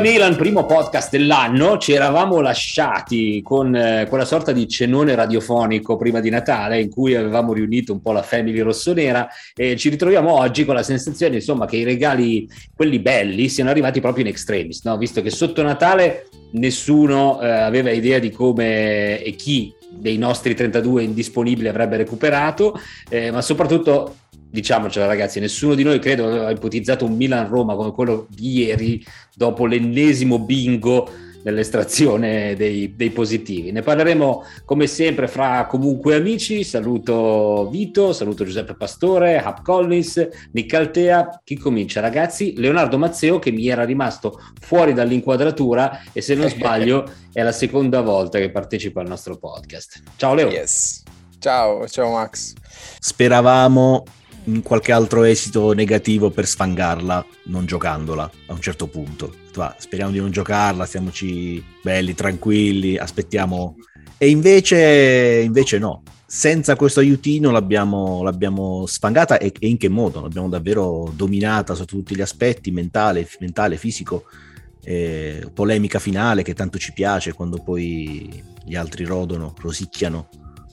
Milan, primo podcast dell'anno, ci eravamo lasciati con eh, quella sorta di cenone radiofonico prima di Natale in cui avevamo riunito un po' la family rossonera e ci ritroviamo oggi con la sensazione insomma che i regali, quelli belli, siano arrivati proprio in extremis, no? visto che sotto Natale nessuno eh, aveva idea di come e chi dei nostri 32 indisponibili avrebbe recuperato, eh, ma soprattutto diciamocelo ragazzi, nessuno di noi credo aveva ipotizzato un Milan-Roma come quello di ieri dopo l'ennesimo bingo nell'estrazione dei, dei, positivi. Ne parleremo come sempre fra comunque amici. Saluto Vito, saluto Giuseppe Pastore, Hub Collins, Nick Altea. Chi comincia ragazzi? Leonardo Mazzeo che mi era rimasto fuori dall'inquadratura e se non sbaglio è la seconda volta che partecipa al nostro podcast. Ciao Leo. Yes. Ciao, ciao Max. Speravamo qualche altro esito negativo per sfangarla, non giocandola a un certo punto. Speriamo di non giocarla, stiamoci belli, tranquilli, aspettiamo. E invece, invece no, senza questo aiutino l'abbiamo, l'abbiamo sfangata e, e, in che modo? L'abbiamo davvero dominata sotto tutti gli aspetti, mentale, mentale fisico, eh, polemica finale che tanto ci piace quando poi gli altri rodono, rosicchiano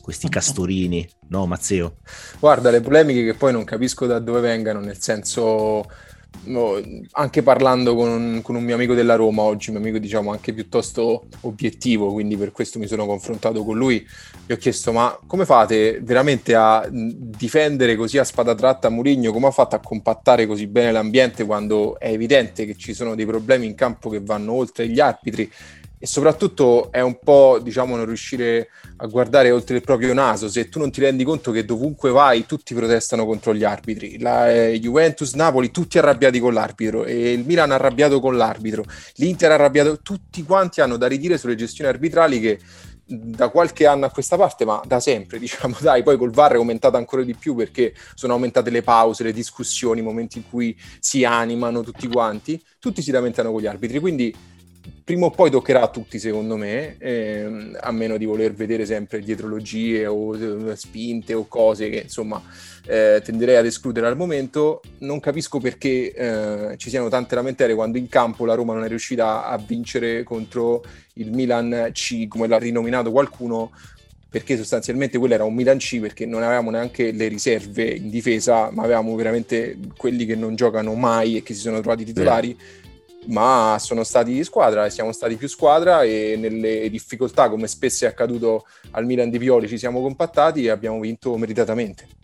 questi castorini, no Mazzeo? Guarda, le polemiche che poi non capisco da dove vengano, nel senso... No, anche parlando con, con, un mio amico della Roma oggi, un mio amico diciamo anche piuttosto obiettivo, quindi per questo mi sono confrontato con lui, gli ho chiesto ma come fate veramente a difendere così a spada tratta Murigno, come ha fatto a compattare così bene l'ambiente quando è evidente che ci sono dei problemi in campo che vanno oltre gli arbitri e soprattutto è un po' diciamo non riuscire a guardare oltre il proprio naso. Se tu non ti rendi conto che dovunque vai tutti protestano contro gli arbitri. La eh, Juventus Napoli tutti arrabbiati con l'arbitro. E il Milan arrabbiato con l'arbitro. l'Inter arrabbiato. Tutti quanti hanno da ridire sulle gestioni arbitrali che da qualche anno a questa parte, ma da sempre, diciamo, dai, poi col VAR è aumentato ancora di più perché sono aumentate le pause, le discussioni, i momenti in cui si animano tutti quanti, tutti si lamentano con gli arbitri, quindi prima o poi toccherà a tutti, secondo me, ehm, a meno di voler vedere sempre dietrologie o eh, spinte o cose che insomma eh, tenderei ad escludere al momento. Non capisco perché eh, ci siano tante lamentele quando in campo la Roma non è riuscita a vincere contro il Milan C, come l'ha rinominato qualcuno. Perché sostanzialmente quello era un Milan C perché non avevamo neanche le riserve in difesa, ma avevamo veramente quelli che non giocano mai e che si sono trovati titolari. Eh ma sono stati di squadra siamo stati più squadra e nelle difficoltà, come spesso è accaduto al Milan di Pioli, ci siamo compattati e abbiamo vinto meritatamente.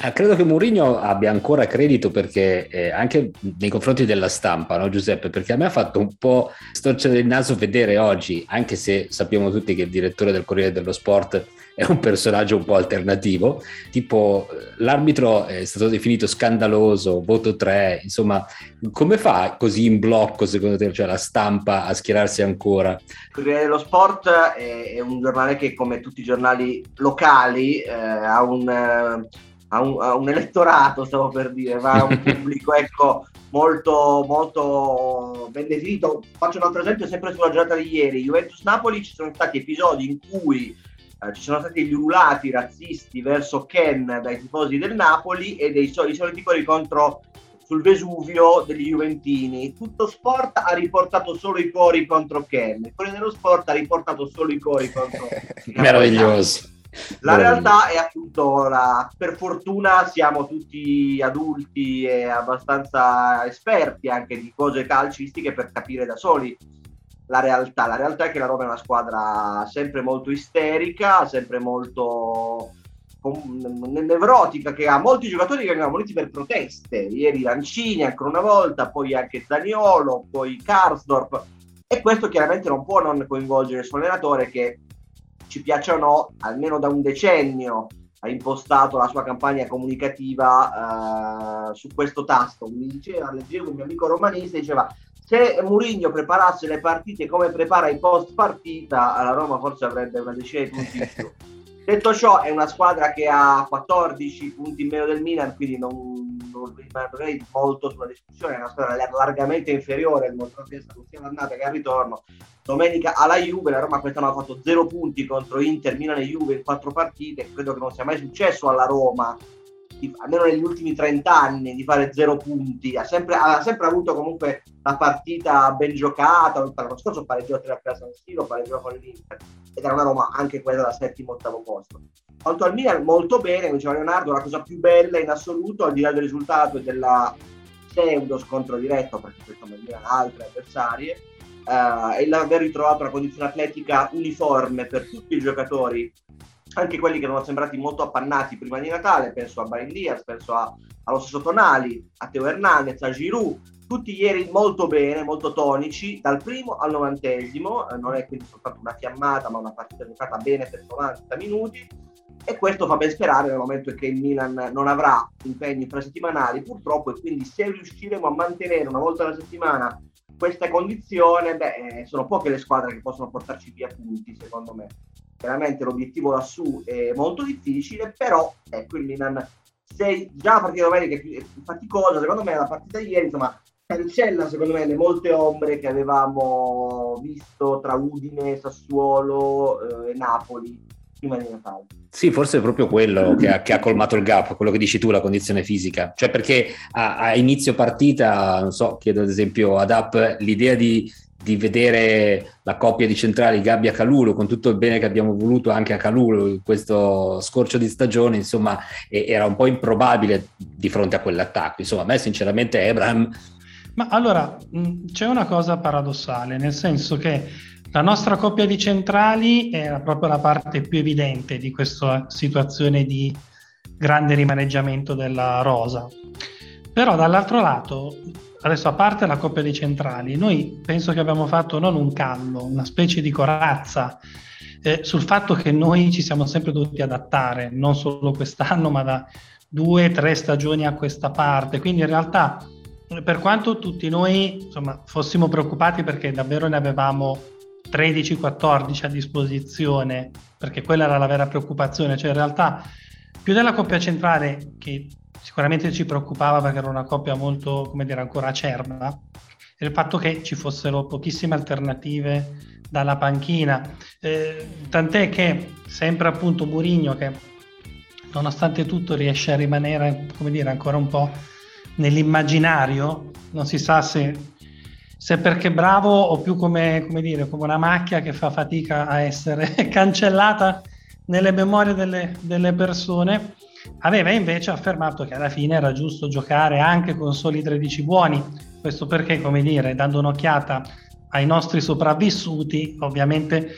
Ah, credo che Mourinho abbia ancora credito perché eh, anche nei confronti della stampa, no, Giuseppe? Perché a me ha fatto un po' storcere il naso vedere oggi, anche se sappiamo tutti che il direttore del Corriere dello Sport è un personaggio un po' alternativo, tipo l'arbitro è stato definito scandaloso, voto 3, insomma, come fa così in blocco secondo te, cioè la stampa a schierarsi ancora? Il Corriere dello Sport è, un giornale che come tutti i giornali locali eh, ha un... Eh, ha un, ha un, elettorato, stavo per dire, va a un pubblico ecco, molto, molto ben definito. Faccio un altro esempio sempre sulla giornata di ieri. Juventus-Napoli ci sono stati episodi in cui eh, ci sono stati gli ululati razzisti verso Ken dai tifosi del Napoli e dei sol- soliti cori contro sul Vesuvio degli Juventini. Tutto sport ha riportato solo i cori contro Ken, Corriere dello Sport ha riportato solo i cori contro Meraviglioso. La realtà è appunto, la, per fortuna siamo tutti adulti e abbastanza esperti anche di cose calcistiche per capire da soli la realtà. La realtà è che la Roma è una squadra sempre molto isterica, sempre molto nevrotica, che ha molti giocatori che vengono voliti per proteste. Ieri Lancini ancora una volta, poi anche Zaniolo, poi Karsdorp. E questo chiaramente non può non coinvolgere il suo allenatore che ci piaccia o no, almeno da un decennio ha impostato la sua campagna comunicativa uh, su questo tasto. Mi diceva, leggevo un mio amico romanista, diceva se Mourinho preparasse le partite come prepara i post partita, la Roma forse avrebbe una decina di punti in più. Detto ciò, è una squadra che ha 14 punti in meno del Milan, quindi non, non rimarrei molto sulla discussione. È una squadra largamente inferiore, dimostrato sia l'andata che al ritorno. Domenica alla Juve, la Roma quest'anno ha fatto 0 punti contro Inter, Milan e Juve in 4 partite. Credo che non sia mai successo alla Roma almeno negli ultimi 30 anni, di fare zero punti. Ha sempre, ha sempre avuto comunque la partita ben giocata. L'anno scorso pareggiò 3 a San Siro, pareggiò con l'Inter ed era una Roma anche quella da settimo ottavo posto. Quanto al Milan, molto bene, come diceva Leonardo, la cosa più bella in assoluto, al di là del risultato e della pseudo scontro diretto, perché questo non Milan altre avversarie, uh, è l'aver ritrovato una condizione atletica uniforme per tutti i giocatori anche quelli che erano sembrati molto appannati prima di Natale, penso a Brian Diaz, penso a, allo stesso Tonali, a Teo Hernandez, a Giroud, tutti ieri molto bene, molto tonici, dal primo al novantesimo, eh, non è quindi soltanto una fiammata, ma una partita giocata bene per 90 minuti, e questo fa ben sperare nel momento cui il Milan non avrà impegni infrasettimanali purtroppo e quindi se riusciremo a mantenere una volta alla settimana questa condizione, beh, eh, sono poche le squadre che possono portarci via punti secondo me chiaramente l'obiettivo lassù è molto difficile, però ecco il Milan, se già la partita domenica è più, faticosa, secondo me la partita ieri insomma cancella secondo me le molte ombre che avevamo visto tra Udine, Sassuolo eh, e Napoli prima di Natale. Sì, forse è proprio quello che ha, che ha, colmato il gap, quello che dici tu, la condizione fisica. Cioè perché a, a inizio partita, non so, chiedo ad esempio ad App l'idea di di vedere la coppia di centrali Gabbia Calulo con tutto il bene che abbiamo voluto anche a Calulo in questo scorcio di stagione insomma era un po' improbabile di fronte a quell'attacco. Insomma a me sinceramente Abraham ma allora c'è una cosa paradossale nel senso che la nostra coppia di centrali era proprio la parte più evidente di questa situazione di grande rimaneggiamento della rosa però dall'altro lato adesso a parte la coppia di centrali, noi penso che abbiamo fatto non un callo, una specie di corazza eh, sul fatto che noi ci siamo sempre dovuti adattare, non solo quest'anno, ma da due, tre stagioni a questa parte. Quindi in realtà, per quanto tutti noi insomma, fossimo preoccupati perché davvero ne avevamo 13-14 a disposizione, perché quella era la vera preoccupazione, cioè in realtà più della coppia centrale che sicuramente ci preoccupava perché era una coppia molto, come dire, ancora acerba, il fatto che ci fossero pochissime alternative dalla panchina. Eh, tant'è che sempre appunto Murigno che nonostante tutto riesce a rimanere, come dire, ancora un po' nell'immaginario, non si sa se, se perché bravo o più come, come, dire, come una macchia che fa fatica a essere cancellata nelle memorie delle, delle persone Aveva invece affermato che alla fine era giusto giocare anche con soli 13 buoni, questo perché, come dire, dando un'occhiata ai nostri sopravvissuti, ovviamente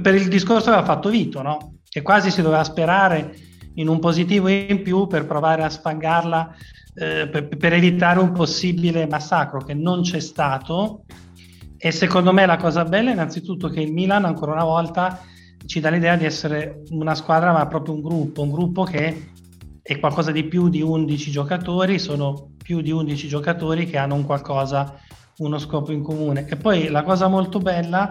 per il discorso aveva fatto Vito, no? che quasi si doveva sperare in un positivo in più per provare a sfangarla eh, per, per, evitare un possibile massacro che non c'è stato. E secondo me la cosa bella è innanzitutto che il Milan ancora una volta ci dà l'idea di essere una squadra ma proprio un gruppo, un gruppo che è qualcosa di più di 11 giocatori, sono più di 11 giocatori che hanno un qualcosa, uno scopo in comune. E poi la cosa molto bella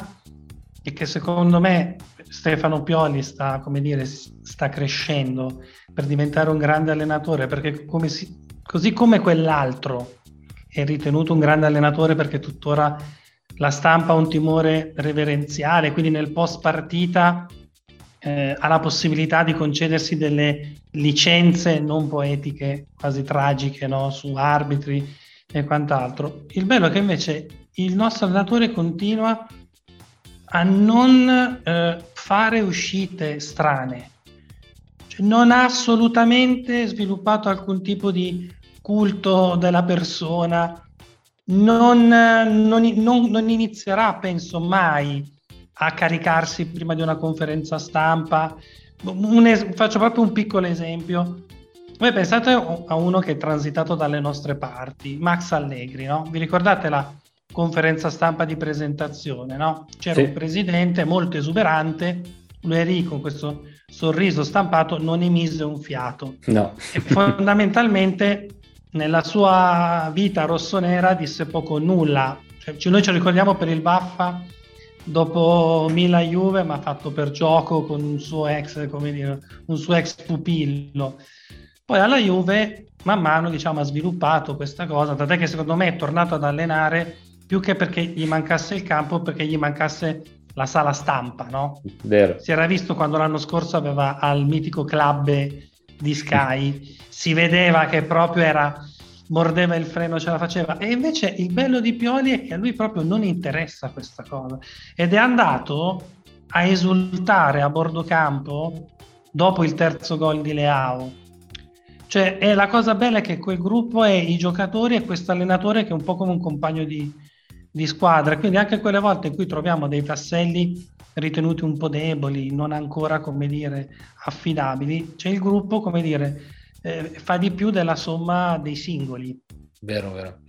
è che secondo me Stefano Pioli sta, come dire, sta crescendo per diventare un grande allenatore, perché come si, così come quell'altro è ritenuto un grande allenatore perché tuttora la stampa ha un timore reverenziale, quindi nel post partita eh, ha la possibilità di concedersi delle licenze non poetiche, quasi tragiche, no? su arbitri e quant'altro. Il bello è che invece il nostro allenatore continua a non eh, fare uscite strane, cioè, non ha assolutamente sviluppato alcun tipo di culto della persona, non, non, non, non inizierà, penso mai, a caricarsi prima di una conferenza stampa. Es- faccio proprio un piccolo esempio. Voi pensate a uno che è transitato dalle nostre parti, Max Allegri, no? Vi ricordate la conferenza stampa di presentazione, no? C'era sì. un presidente molto esuberante, lui lì con questo sorriso stampato, non emise un fiato. No. E fondamentalmente nella sua vita rossonera disse poco o nulla. Cioè, noi ci ricordiamo per il Baffa dopo Mila Juve, ma fatto per gioco con un suo ex, come dire, un suo ex pupillo. Poi alla Juve man mano diciamo, ha sviluppato questa cosa, tant'è che secondo me è tornato ad allenare più che perché gli mancasse il campo, perché gli mancasse la sala stampa, no? Vero. Si era visto quando l'anno scorso aveva al mitico club di Sky, si vedeva che proprio era mordeva il freno, ce la faceva. E invece il bello di Pioli è che a lui proprio non interessa questa cosa. Ed è andato a esultare a bordo campo dopo il terzo gol di Leao. Cioè, è la cosa bella è che quel gruppo è i giocatori e questo allenatore che è un po' come un compagno di, di squadra. Quindi anche quelle volte in cui troviamo dei tasselli ritenuti un po' deboli, non ancora, come dire, affidabili, c'è il gruppo, come dire, eh, fa di più della somma dei singoli. Vero, vero.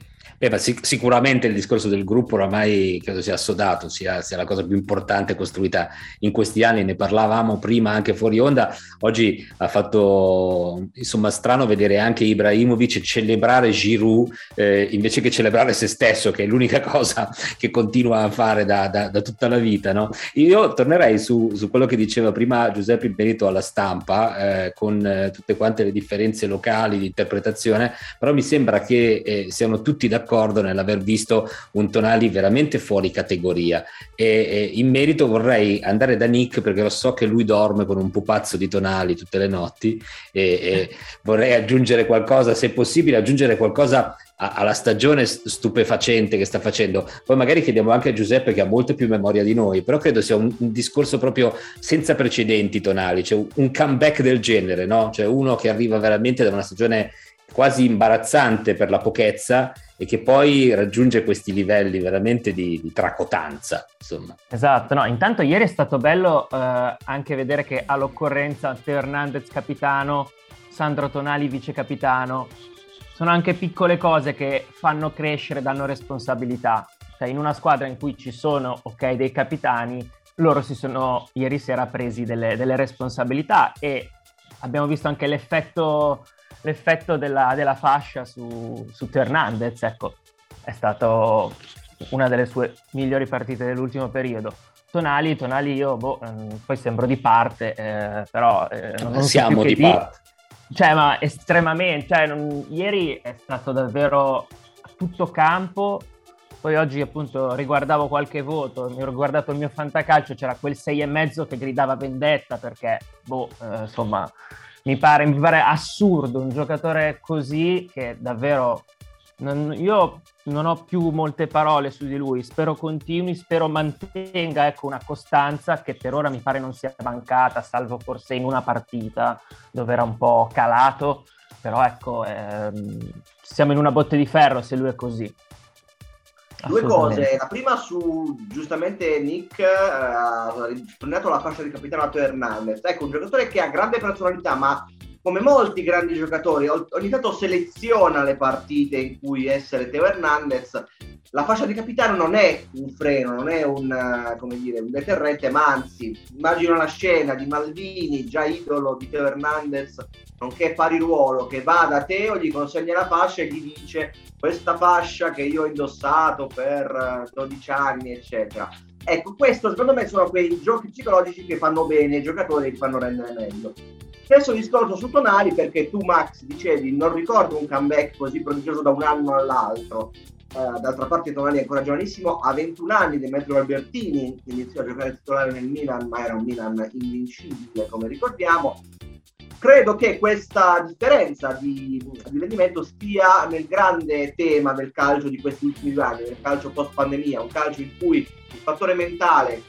Beh, sic- sicuramente il discorso del gruppo oramai credo sia assodato, sia, sia, la cosa più importante costruita in questi anni, ne parlavamo prima anche fuori onda, oggi ha fatto insomma strano vedere anche Ibrahimovic celebrare Giroud eh, invece che celebrare se stesso, che è l'unica cosa che continua a fare da, da, da tutta la vita. No? Io tornerei su, su, quello che diceva prima Giuseppe in alla stampa, eh, con eh, tutte quante le differenze locali di interpretazione, però mi sembra che eh, siano tutti d'accordo d'accordo nell'aver visto un Tonali veramente fuori categoria e, e, in merito vorrei andare da Nick perché lo so che lui dorme con un pupazzo di Tonali tutte le notti e, e vorrei aggiungere qualcosa, se possibile aggiungere qualcosa alla stagione stupefacente che sta facendo. Poi magari chiediamo anche a Giuseppe che ha molta più memoria di noi, però credo sia un, un discorso proprio senza precedenti tonali, cioè un comeback del genere, no? Cioè uno che arriva veramente da una stagione quasi imbarazzante per la pochezza e che poi raggiunge questi livelli veramente di, di tracotanza. Insomma. Esatto, no, intanto ieri è stato bello eh, anche vedere che all'occorrenza Teo Hernandez capitano, Sandro Tonali vice capitano, sono anche piccole cose che fanno crescere, danno responsabilità. Cioè, in una squadra in cui ci sono, ok, dei capitani, loro si sono ieri sera presi delle, delle responsabilità e abbiamo visto anche l'effetto l'effetto della, della fascia su, su Hernandez, ecco, è stato una delle sue migliori partite dell'ultimo periodo. Tonali, Tonali io, boh, mm, poi sembro di parte, eh, però... Eh, non, non siamo di parte. Cioè, ma estremamente, cioè, non, ieri è stato davvero a tutto campo, poi oggi appunto riguardavo qualche voto, mi ho riguardato il mio fantacalcio, c'era quel 6,5 che gridava vendetta perché, boh, eh, insomma, mi pare, mi pare assurdo un giocatore così che davvero non, io non ho più molte parole su di lui, spero continui, spero mantenga ecco, una costanza che per ora mi pare non sia mancata, salvo forse in una partita dove era un po' calato, però ecco, ehm, siamo in una botte di ferro se lui è così. Due cose, la prima su giustamente Nick eh, ha sottolineato la fascia di capitano Teo Hernandez. Ecco, un giocatore che ha grande personalità, ma come molti grandi giocatori, ogni tanto seleziona le partite in cui essere Teo Hernandez. La fascia di capitano non è un freno, non è un, eh, dire, un deterrente, ma anzi, immagino la scena di Maldini, già idolo di Teo Hernandez, nonché pari ruolo, che va da Teo, gli consegna la fascia e gli dice questa fascia che io ho indossato per 12 eh, anni, eccetera. Ecco, questo secondo me sono quei giochi psicologici che fanno bene i giocatori e li fanno rendere meglio. Stesso discorso su Tonali perché tu Max dicevi non ricordo un comeback così prodigioso da un anno all'altro. Uh, d'altra parte Tonali è ancora giovanissimo, ha 21 anni, Demetrio Albertini iniziò a giocare titolare nel Milan, ma era un Milan invincibile come ricordiamo credo che questa differenza di, di, rendimento stia nel grande tema del calcio di questi ultimi due anni, del calcio post pandemia, un calcio in cui il fattore mentale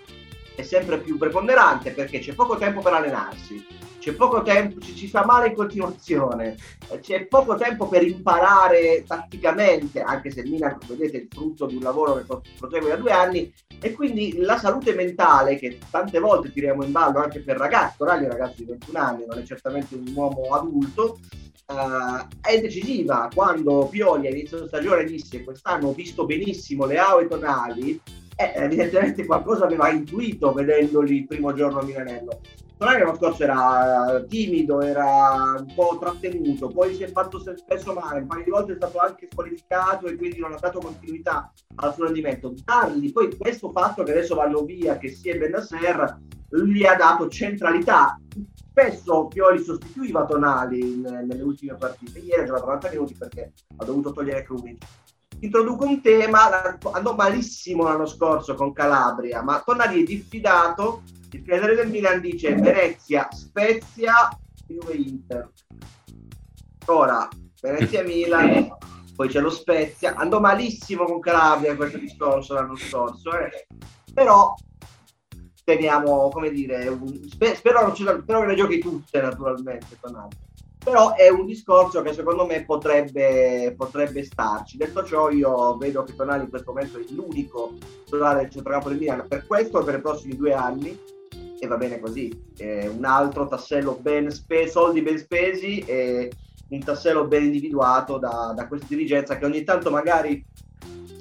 è sempre più preponderante perché c'è poco tempo per allenarsi, c'è poco tempo, ci, ci, fa male in continuazione, eh, c'è poco tempo per imparare tatticamente, anche se il Milan, come vedete, è il frutto di un lavoro che prosegue da due anni, e quindi la salute mentale, che tante volte tiriamo in ballo anche per ragazzi, ormai è ragazzo di 21 anni, non è certamente un uomo adulto, Uh, è decisiva. Quando Pioli a inizio stagione disse quest'anno ho visto benissimo le AO e tonali eh, evidentemente qualcosa aveva intuito vedendoli il primo giorno a Milanello Tonali l'anno scorso era timido, era un po' trattenuto, poi si è fatto spesso male, un paio di volte è stato anche squalificato e quindi non ha dato continuità al suo rendimento. Dargli poi questo fatto che adesso vanno via, che sia Benasser, gli ha dato centralità. Spesso Pioli sostituiva Tonali nelle ultime partite, ieri ha giocato 90 minuti perché ha dovuto togliere Krunic introduco un tema, andò malissimo l'anno scorso con Calabria, ma Tonali è diffidato il creatore del Milan dice Venezia, Spezia, Juve Inter. Ora, Venezia Milan, poi c'è lo Spezia. Andò malissimo con Calabria questo discorso l'anno scorso, eh. però teniamo, come dire, un, sper- spero, spero, che le giochi tutte naturalmente, Tonali. Però è un discorso che secondo me potrebbe, potrebbe starci. Detto ciò, io vedo che Tonali in questo momento è l'unico titolare del centrocampo del Milan per questo e per i prossimi due anni e va bene così. Eh, un altro tassello ben speso, soldi ben spesi e un tassello ben individuato da, da questa dirigenza che ogni tanto magari,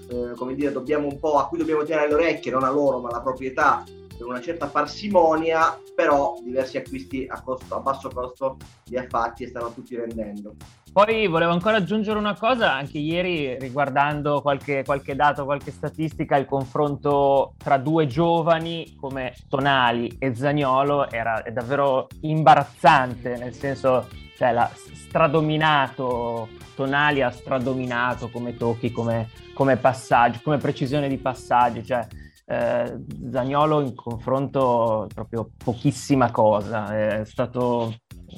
eh, come dire, dobbiamo un po' a cui dobbiamo tenere le orecchie, non a loro, ma alla proprietà, per una certa parsimonia, però diversi acquisti a, costo, a basso costo li ha fatti e stanno tutti rendendo. Poi volevo ancora aggiungere una cosa, anche ieri riguardando qualche, qualche, dato, qualche statistica, il confronto tra due giovani come Tonali e Zagnolo era davvero imbarazzante, nel senso, cioè, la stradominato, Tonali ha stradominato come tocchi, come, come passaggi, come precisione di passaggi, cioè eh, Zagnolo in confronto proprio pochissima cosa, è stato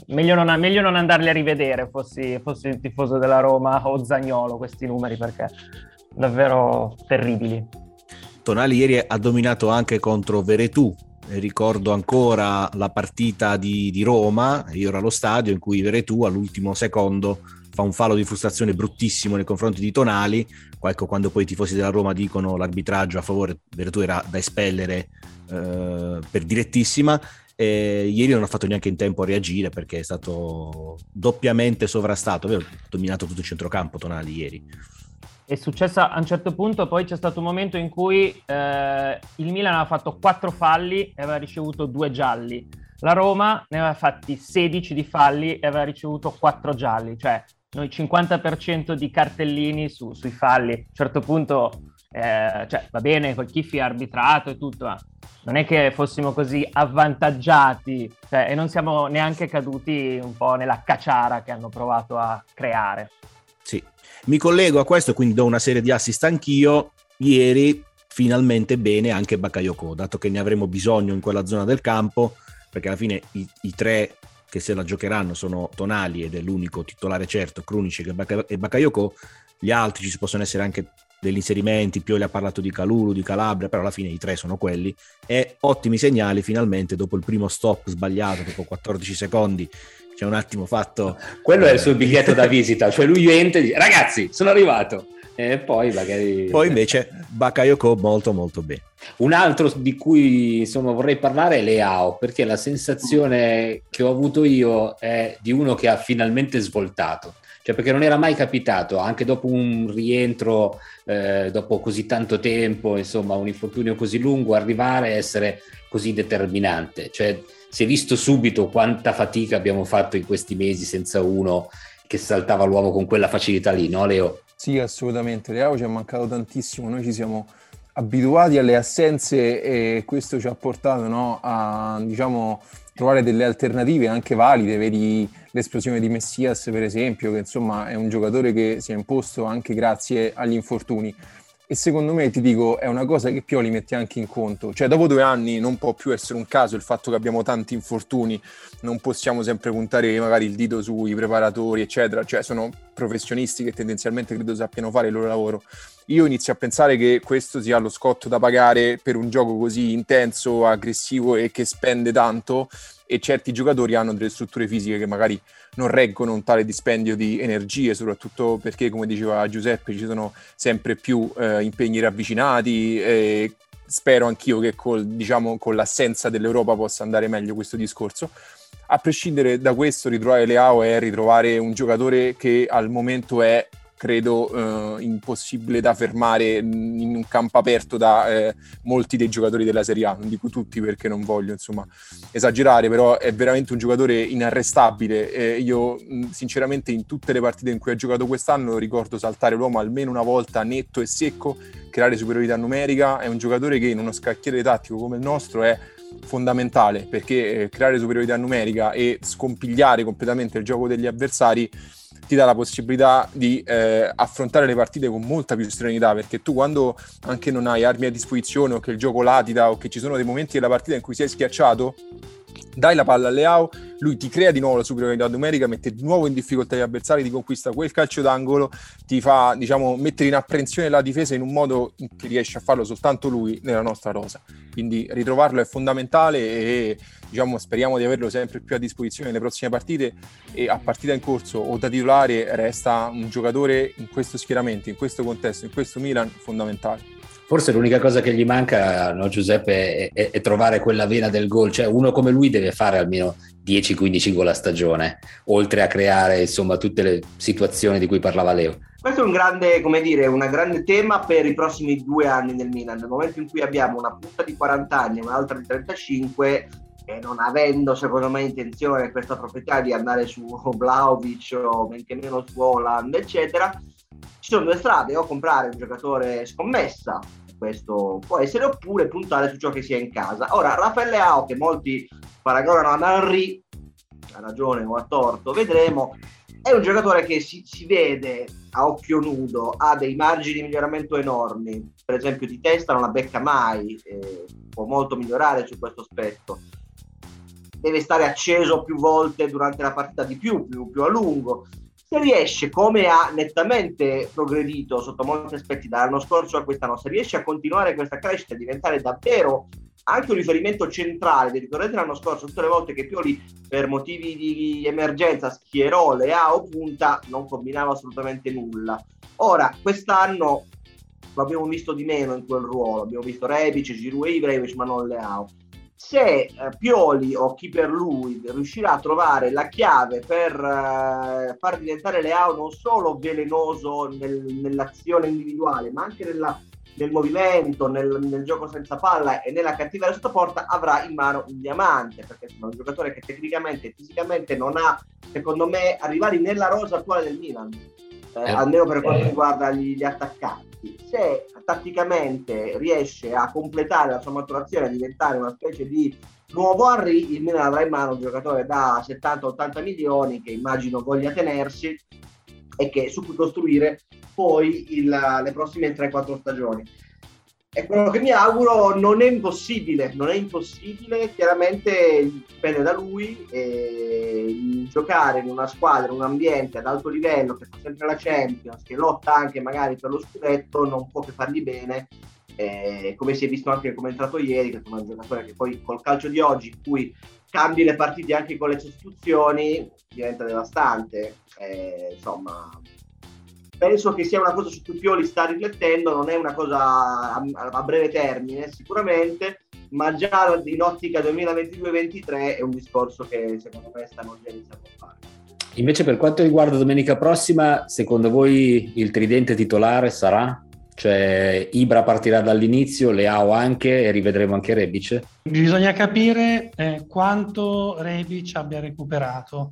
meglio non, meglio non andarli a rivedere fossi, fossi il tifoso della Roma o Zagnolo questi numeri perché davvero terribili. Tonali ieri ha dominato anche contro Veretù, ricordo ancora la partita di, di, Roma, io ero allo stadio in cui Veretù all'ultimo secondo fa un fallo di frustrazione bruttissimo nei confronti di Tonali, ecco, quando poi i tifosi della Roma dicono l'arbitraggio a favore, Veretù era da espellere eh, per direttissima, e ieri non ha fatto neanche in tempo a reagire perché è stato doppiamente sovrastato, aveva dominato tutto il centrocampo Tonali ieri. È successa a un certo punto, poi c'è stato un momento in cui eh, il Milan aveva fatto quattro falli e aveva ricevuto due gialli. La Roma ne aveva fatti 16 di falli e aveva ricevuto quattro gialli, cioè noi 50% di cartellini su, sui falli. A un certo punto, eh, cioè, va bene, col Chiffi arbitrato e tutto, ma non è che fossimo così avvantaggiati cioè, e non siamo neanche caduti un po' nella cacciara che hanno provato a creare. Sì, mi collego a questo, quindi do una serie di assist anch'io. Ieri finalmente bene anche Bakayoko, dato che ne avremo bisogno in quella zona del campo, perché alla fine i, i tre che se la giocheranno sono Tonali ed è l'unico titolare certo, Krunic e Bakayoko, gli altri ci possono essere anche degli inserimenti, Pioli ha parlato di Calulu, di Calabria, però alla fine i tre sono quelli e ottimi segnali finalmente dopo il primo stop sbagliato, dopo 14 secondi c'è un attimo fatto... Quello è il suo biglietto da visita, cioè lui entra e dice ragazzi sono arrivato e poi magari... Poi invece Bakayoko molto molto bene. Un altro di cui insomma vorrei parlare è Leao, perché la sensazione che ho avuto io è di uno che ha finalmente svoltato cioè perché non era mai capitato, anche dopo un rientro, eh, dopo così tanto tempo, insomma un infortunio così lungo, arrivare a essere così determinante. Cioè si è visto subito quanta fatica abbiamo fatto in questi mesi senza uno che saltava l'uomo con quella facilità lì, no Leo? Sì, assolutamente. Leo ci è mancato tantissimo, noi ci siamo abituati alle assenze e questo ci ha portato no, a diciamo, trovare delle alternative anche valide, vedi l'esplosione di Messias per esempio, che insomma è un giocatore che si è imposto anche grazie agli infortuni. E secondo me, ti dico, è una cosa che Pioli mette anche in conto. Cioè, dopo due anni non può più essere un caso il fatto che abbiamo tanti infortuni, non possiamo sempre puntare magari il dito sui preparatori, eccetera. Cioè, sono professionisti che tendenzialmente credo sappiano fare il loro lavoro. Io inizio a pensare che questo sia lo scotto da pagare per un gioco così intenso, aggressivo e che spende tanto e certi giocatori hanno delle strutture fisiche che magari non reggono un tale dispendio di energie, soprattutto perché, come diceva Giuseppe, ci sono sempre più eh, impegni ravvicinati. E spero anch'io che col, diciamo, con l'assenza dell'Europa possa andare meglio questo discorso. A prescindere da questo, ritrovare Leao è ritrovare un giocatore che al momento è credo eh, impossibile da fermare in un campo aperto da eh, molti dei giocatori della Serie A, non dico tutti perché non voglio insomma esagerare, però è veramente un giocatore inarrestabile. Eh, io sinceramente in tutte le partite in cui ha giocato quest'anno ricordo saltare l'uomo almeno una volta netto e secco, creare superiorità numerica, è un giocatore che in uno scacchiere tattico come il nostro è fondamentale perché eh, creare superiorità numerica e scompigliare completamente il gioco degli avversari ti dà la possibilità di eh, affrontare le partite con molta più serenità perché tu quando anche non hai armi a disposizione o che il gioco latita o che ci sono dei momenti della partita in cui sei schiacciato dai la palla a Leao, lui ti crea di nuovo la superiorità numerica, mette di nuovo in difficoltà gli avversari, ti conquista quel calcio d'angolo, ti fa diciamo, mettere in apprensione la difesa in un modo che riesce a farlo soltanto lui nella nostra rosa. Quindi ritrovarlo è fondamentale e diciamo, speriamo di averlo sempre più a disposizione nelle prossime partite e a partita in corso o da titolare resta un giocatore in questo schieramento, in questo contesto, in questo Milan fondamentale. Forse l'unica cosa che gli manca, no, Giuseppe, è, è, è, trovare quella vena del gol. Cioè, uno come lui deve fare almeno 10-15 gol a stagione, oltre a creare insomma tutte le situazioni di cui parlava Leo. Questo è un grande, come dire, un grande tema per i prossimi due anni del Milan. Nel momento in cui abbiamo una punta di 40 anni e un'altra di 35, e non avendo secondo me intenzione questa proprietà di andare su Vlaovic o men che meno su Holland, eccetera, ci sono due strade, o comprare un giocatore scommessa, questo può essere, oppure puntare su ciò che si ha in casa. Ora, Raffaele Ao, che molti paragonano a Henry, ha ragione o a torto, vedremo, è un giocatore che si, si, vede a occhio nudo, ha dei margini di miglioramento enormi, per esempio di testa non la becca mai, eh, può molto migliorare su questo aspetto. Deve stare acceso più volte durante la partita di più, più, più a lungo. Se riesce, come ha nettamente progredito sotto molti aspetti dall'anno scorso a quest'anno, se riesce a continuare questa crescita e diventare davvero anche un riferimento centrale, vi ricordate l'anno scorso, tutte le volte che Pioli per motivi di emergenza schierò Leao punta, non combinava assolutamente nulla. Ora, quest'anno lo abbiamo visto di meno in quel ruolo, abbiamo visto Rebic, Giroud e Ibrahimovic, ma non Leao se eh, Pioli o chi per lui riuscirà a trovare la chiave per eh, far diventare Leao non solo velenoso nel, nell'azione individuale, ma anche nella, nel movimento, nel, nel, gioco senza palla e nella cattiveria sotto porta, avrà in mano un diamante, perché è un giocatore che tecnicamente e fisicamente non ha, secondo me, arrivati nella rosa attuale del Milan, eh, eh, almeno per quanto eh. riguarda gli, gli attaccanti se tatticamente riesce a completare la sua maturazione e diventare una specie di nuovo Henry, il Milan avrà in mano un giocatore da 70-80 milioni che immagino voglia tenersi e che su cui costruire poi il, le prossime 3-4 stagioni. E quello che mi auguro non è impossibile, non è impossibile, chiaramente dipende da lui e giocare in una squadra, in un ambiente ad alto livello che fa sempre la Champions, che lotta anche magari per lo scudetto, non può che fargli bene, eh, come si è visto anche come è entrato ieri, che è un giocatore che poi col calcio di oggi, in cui cambi le partite anche con le sostituzioni, diventa devastante. Eh, insomma, penso che sia una cosa su cui Pioli sta riflettendo, non è una cosa a, a breve termine sicuramente, ma già in ottica 2022-2023 è un discorso che secondo me stanno già iniziando a fare. Invece per quanto riguarda domenica prossima, secondo voi il tridente titolare sarà? Cioè Ibra partirà dall'inizio, Leao anche e rivedremo anche Rebic? Bisogna capire eh, quanto Rebic abbia recuperato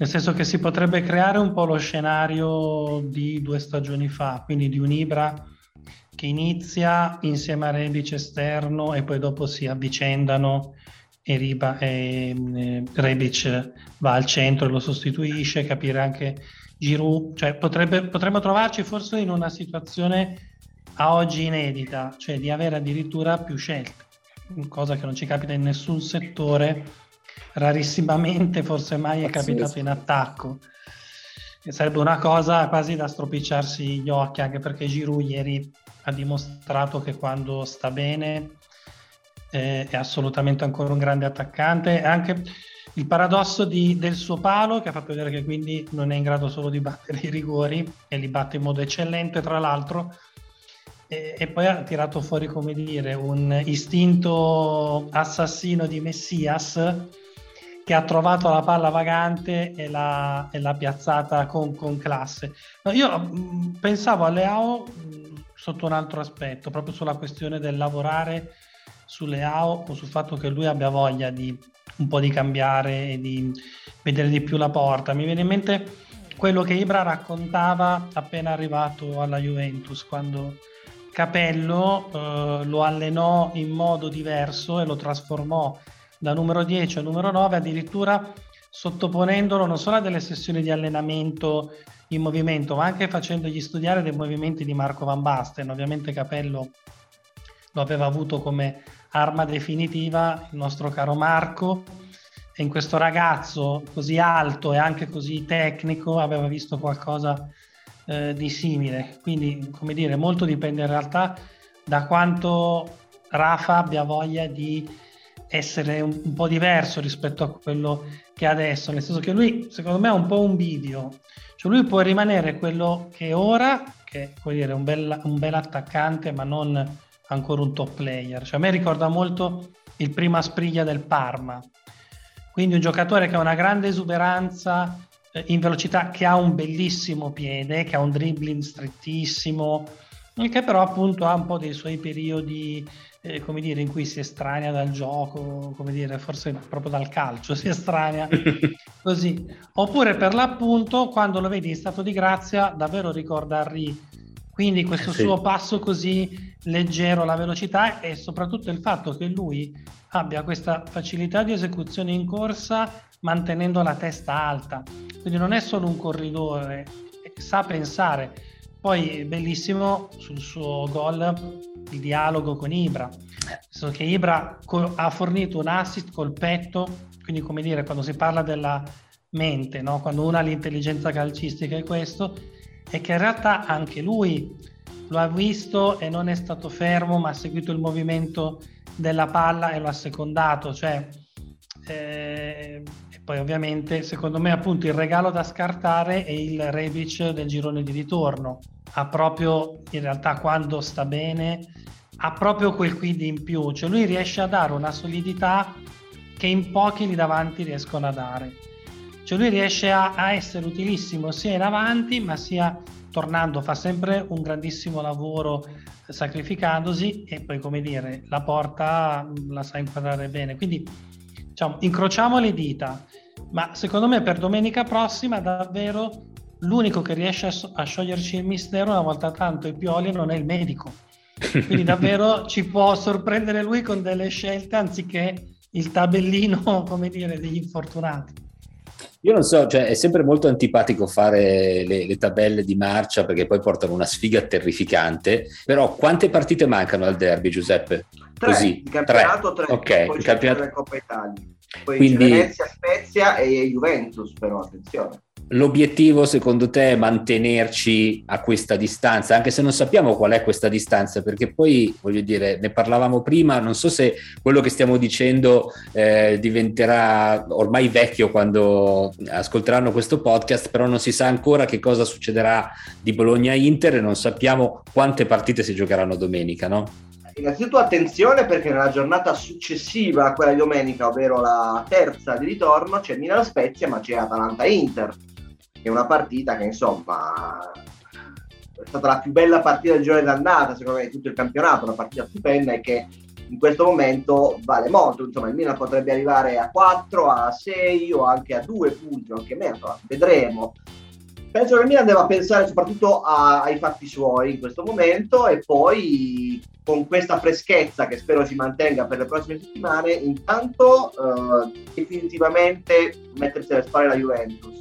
nel senso che si potrebbe creare un po' lo scenario di due stagioni fa, quindi di un Ibra che inizia insieme a Rebic esterno e poi dopo si avvicendano e, Riba, e, e Rebic va al centro e lo sostituisce, capire anche Giroud, cioè potrebbe, potremmo trovarci forse in una situazione a oggi inedita, cioè di avere addirittura più scelte, cosa che non ci capita in nessun settore rarissimamente forse mai è capitato in attacco. sarebbe una cosa quasi da stropicciarsi gli occhi, anche perché Giroud ieri ha dimostrato che quando sta bene eh, è assolutamente ancora un grande attaccante. Anche il paradosso di, del suo palo, che ha fatto vedere che quindi non è in grado solo di battere i rigori e li batte in modo eccellente, tra l'altro, e, e poi ha tirato fuori, come dire, un istinto assassino di Messias che ha trovato la palla vagante e l'ha, e l'ha piazzata con, con classe. No, io mh, mm, pensavo a Leao mh, sotto un altro aspetto, proprio sulla questione del lavorare su Leao o sul fatto che lui abbia voglia di un po' di cambiare e di vedere di più la porta. Mi viene in mente quello che Ibra raccontava appena arrivato alla Juventus, quando Capello eh, lo allenò in modo diverso e lo trasformò da numero 10 a numero 9, addirittura sottoponendolo non solo a delle sessioni di allenamento in movimento, ma anche facendogli studiare dei movimenti di Marco Van Basten. Ovviamente Capello lo aveva avuto come arma definitiva il nostro caro Marco e in questo ragazzo così alto e anche così tecnico aveva visto qualcosa eh, di simile. Quindi, come dire, molto dipende in realtà da quanto Rafa abbia voglia di essere un, un, po' diverso rispetto a quello che ha adesso, nel senso che lui secondo me è un po' un bivio, cioè lui può rimanere quello che è ora, che è dire, un, bel, un bel attaccante ma non ancora un top player, cioè a me ricorda molto il prima spriglia del Parma, quindi un giocatore che ha una grande esuberanza eh, in velocità, che ha un bellissimo piede, che ha un dribbling strettissimo, che però appunto ha un po' dei suoi periodi eh, come dire, in cui si estranea dal gioco, come dire, forse proprio dal calcio si estranea così. Oppure per l'appunto, quando lo vedi in stato di grazia, davvero ricorda Henry. Quindi questo sì. suo passo così leggero, la velocità e soprattutto il fatto che lui abbia questa facilità di esecuzione in corsa mantenendo la testa alta. Quindi non è solo un corridore, sa pensare poi bellissimo sul suo gol il dialogo con Ibra, so che Ibra co- ha fornito un assist col petto, quindi come dire quando si parla della mente, no? quando uno ha l'intelligenza calcistica è questo, e che in realtà anche lui lo ha visto e non è stato fermo, ma ha seguito il movimento della palla e lo ha secondato, cioè eh, poi ovviamente secondo me appunto il regalo da scartare è il Rebic del girone di ritorno. Ha proprio in realtà quando sta bene ha proprio quel quid in più, cioè lui riesce a dare una solidità che in pochi lì davanti riescono a dare. Cioè lui riesce a, a essere utilissimo sia in avanti ma sia tornando, fa sempre un grandissimo lavoro sacrificandosi e poi come dire la porta la sa inquadrare bene. Quindi diciamo, incrociamo le dita, ma secondo me per domenica prossima davvero l'unico che riesce a, a scioglierci il mistero una volta tanto i pioli non è il medico. Quindi davvero ci può sorprendere lui con delle scelte anziché il tabellino, come dire, degli infortunati. Io non so, cioè è sempre molto antipatico fare le, le, tabelle di marcia perché poi portano una sfiga terrificante, però quante partite mancano al derby Giuseppe? Tre, Così, il campionato tre, tre. ok, poi il campionato... Coppa Italia, poi Quindi... Venezia, Spezia e Juventus però, attenzione. L'obiettivo secondo te è mantenerci a questa distanza, anche se non sappiamo qual è questa distanza, perché poi voglio dire, ne parlavamo prima, non so se quello che stiamo dicendo eh, diventerà ormai vecchio quando ascolteranno questo podcast, però non si sa ancora che cosa succederà di Bologna-Inter e non sappiamo quante partite si giocheranno domenica, no? Innanzitutto attenzione perché nella giornata successiva a quella di domenica, ovvero la terza di ritorno, c'è Milan-Spezia ma c'è Atalanta-Inter è una partita che insomma è stata la più bella partita del giorno d'annata secondo me di tutto il campionato, una partita stupenda e che in questo momento vale molto, insomma il Milan potrebbe arrivare a 4, a 6 o anche a 2 punti anche meno, vedremo. Penso che il Milan debba pensare soprattutto a, ai fatti suoi in questo momento e poi con questa freschezza che spero si mantenga per le prossime settimane, intanto eh, definitivamente mettersi alle spalle la Juventus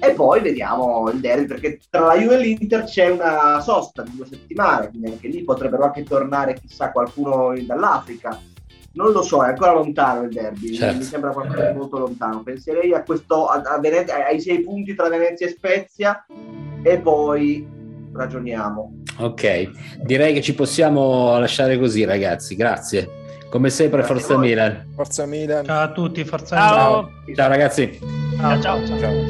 e poi vediamo il derby perché tra la Juve e l'Inter c'è una sosta di due settimane quindi anche lì potrebbero anche tornare chissà qualcuno dall'Africa non lo so, è ancora lontano il derby, Certo. mi sembra proprio molto lontano. Penserei a questo, a- a Venezia- ai sei punti tra Venezia e Spezia e poi ragioniamo. Ok, direi che ci possiamo lasciare così, ragazzi. Grazie. Come sempre, Grazie Forza. Milan. Forza Milan. Ciao a tutti, forza Ciao. Ciao, ragazzi. Ciao, Ciao, ciao.